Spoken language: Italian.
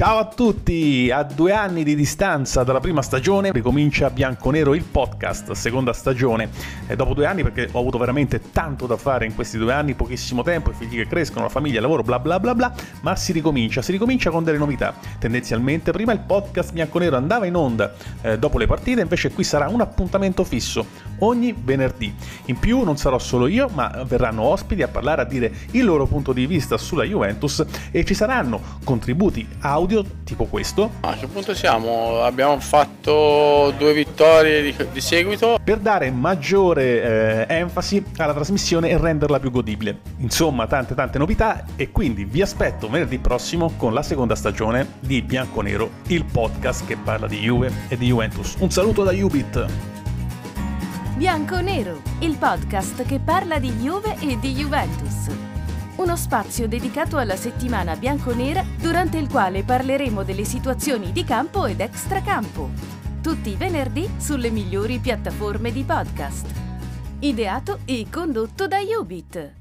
Ciao a tutti! A due anni di distanza dalla prima stagione ricomincia Bianconero il podcast, seconda stagione. E dopo due anni, perché ho avuto veramente tanto da fare in questi due anni, pochissimo tempo, i figli che crescono, la famiglia, il lavoro, bla bla bla bla, ma si ricomincia, si ricomincia con delle novità. Tendenzialmente prima il podcast Bianconero andava in onda eh, dopo le partite, invece qui sarà un appuntamento fisso ogni venerdì. In più non sarò solo io, ma verranno ospiti a parlare, a dire il loro punto di vista sulla Juventus e ci saranno contributi audio audio tipo questo. A che punto siamo? Abbiamo fatto due vittorie di, di seguito. Per dare maggiore eh, enfasi alla trasmissione e renderla più godibile. Insomma, tante tante novità e quindi vi aspetto venerdì prossimo con la seconda stagione di Bianconero, il podcast che parla di Juve e di Juventus. Un saluto da Ubit. Bianconero, il podcast che parla di Juve e di Juventus uno spazio dedicato alla settimana bianconera durante il quale parleremo delle situazioni di campo ed extracampo. Tutti i venerdì sulle migliori piattaforme di podcast. Ideato e condotto da Ubit.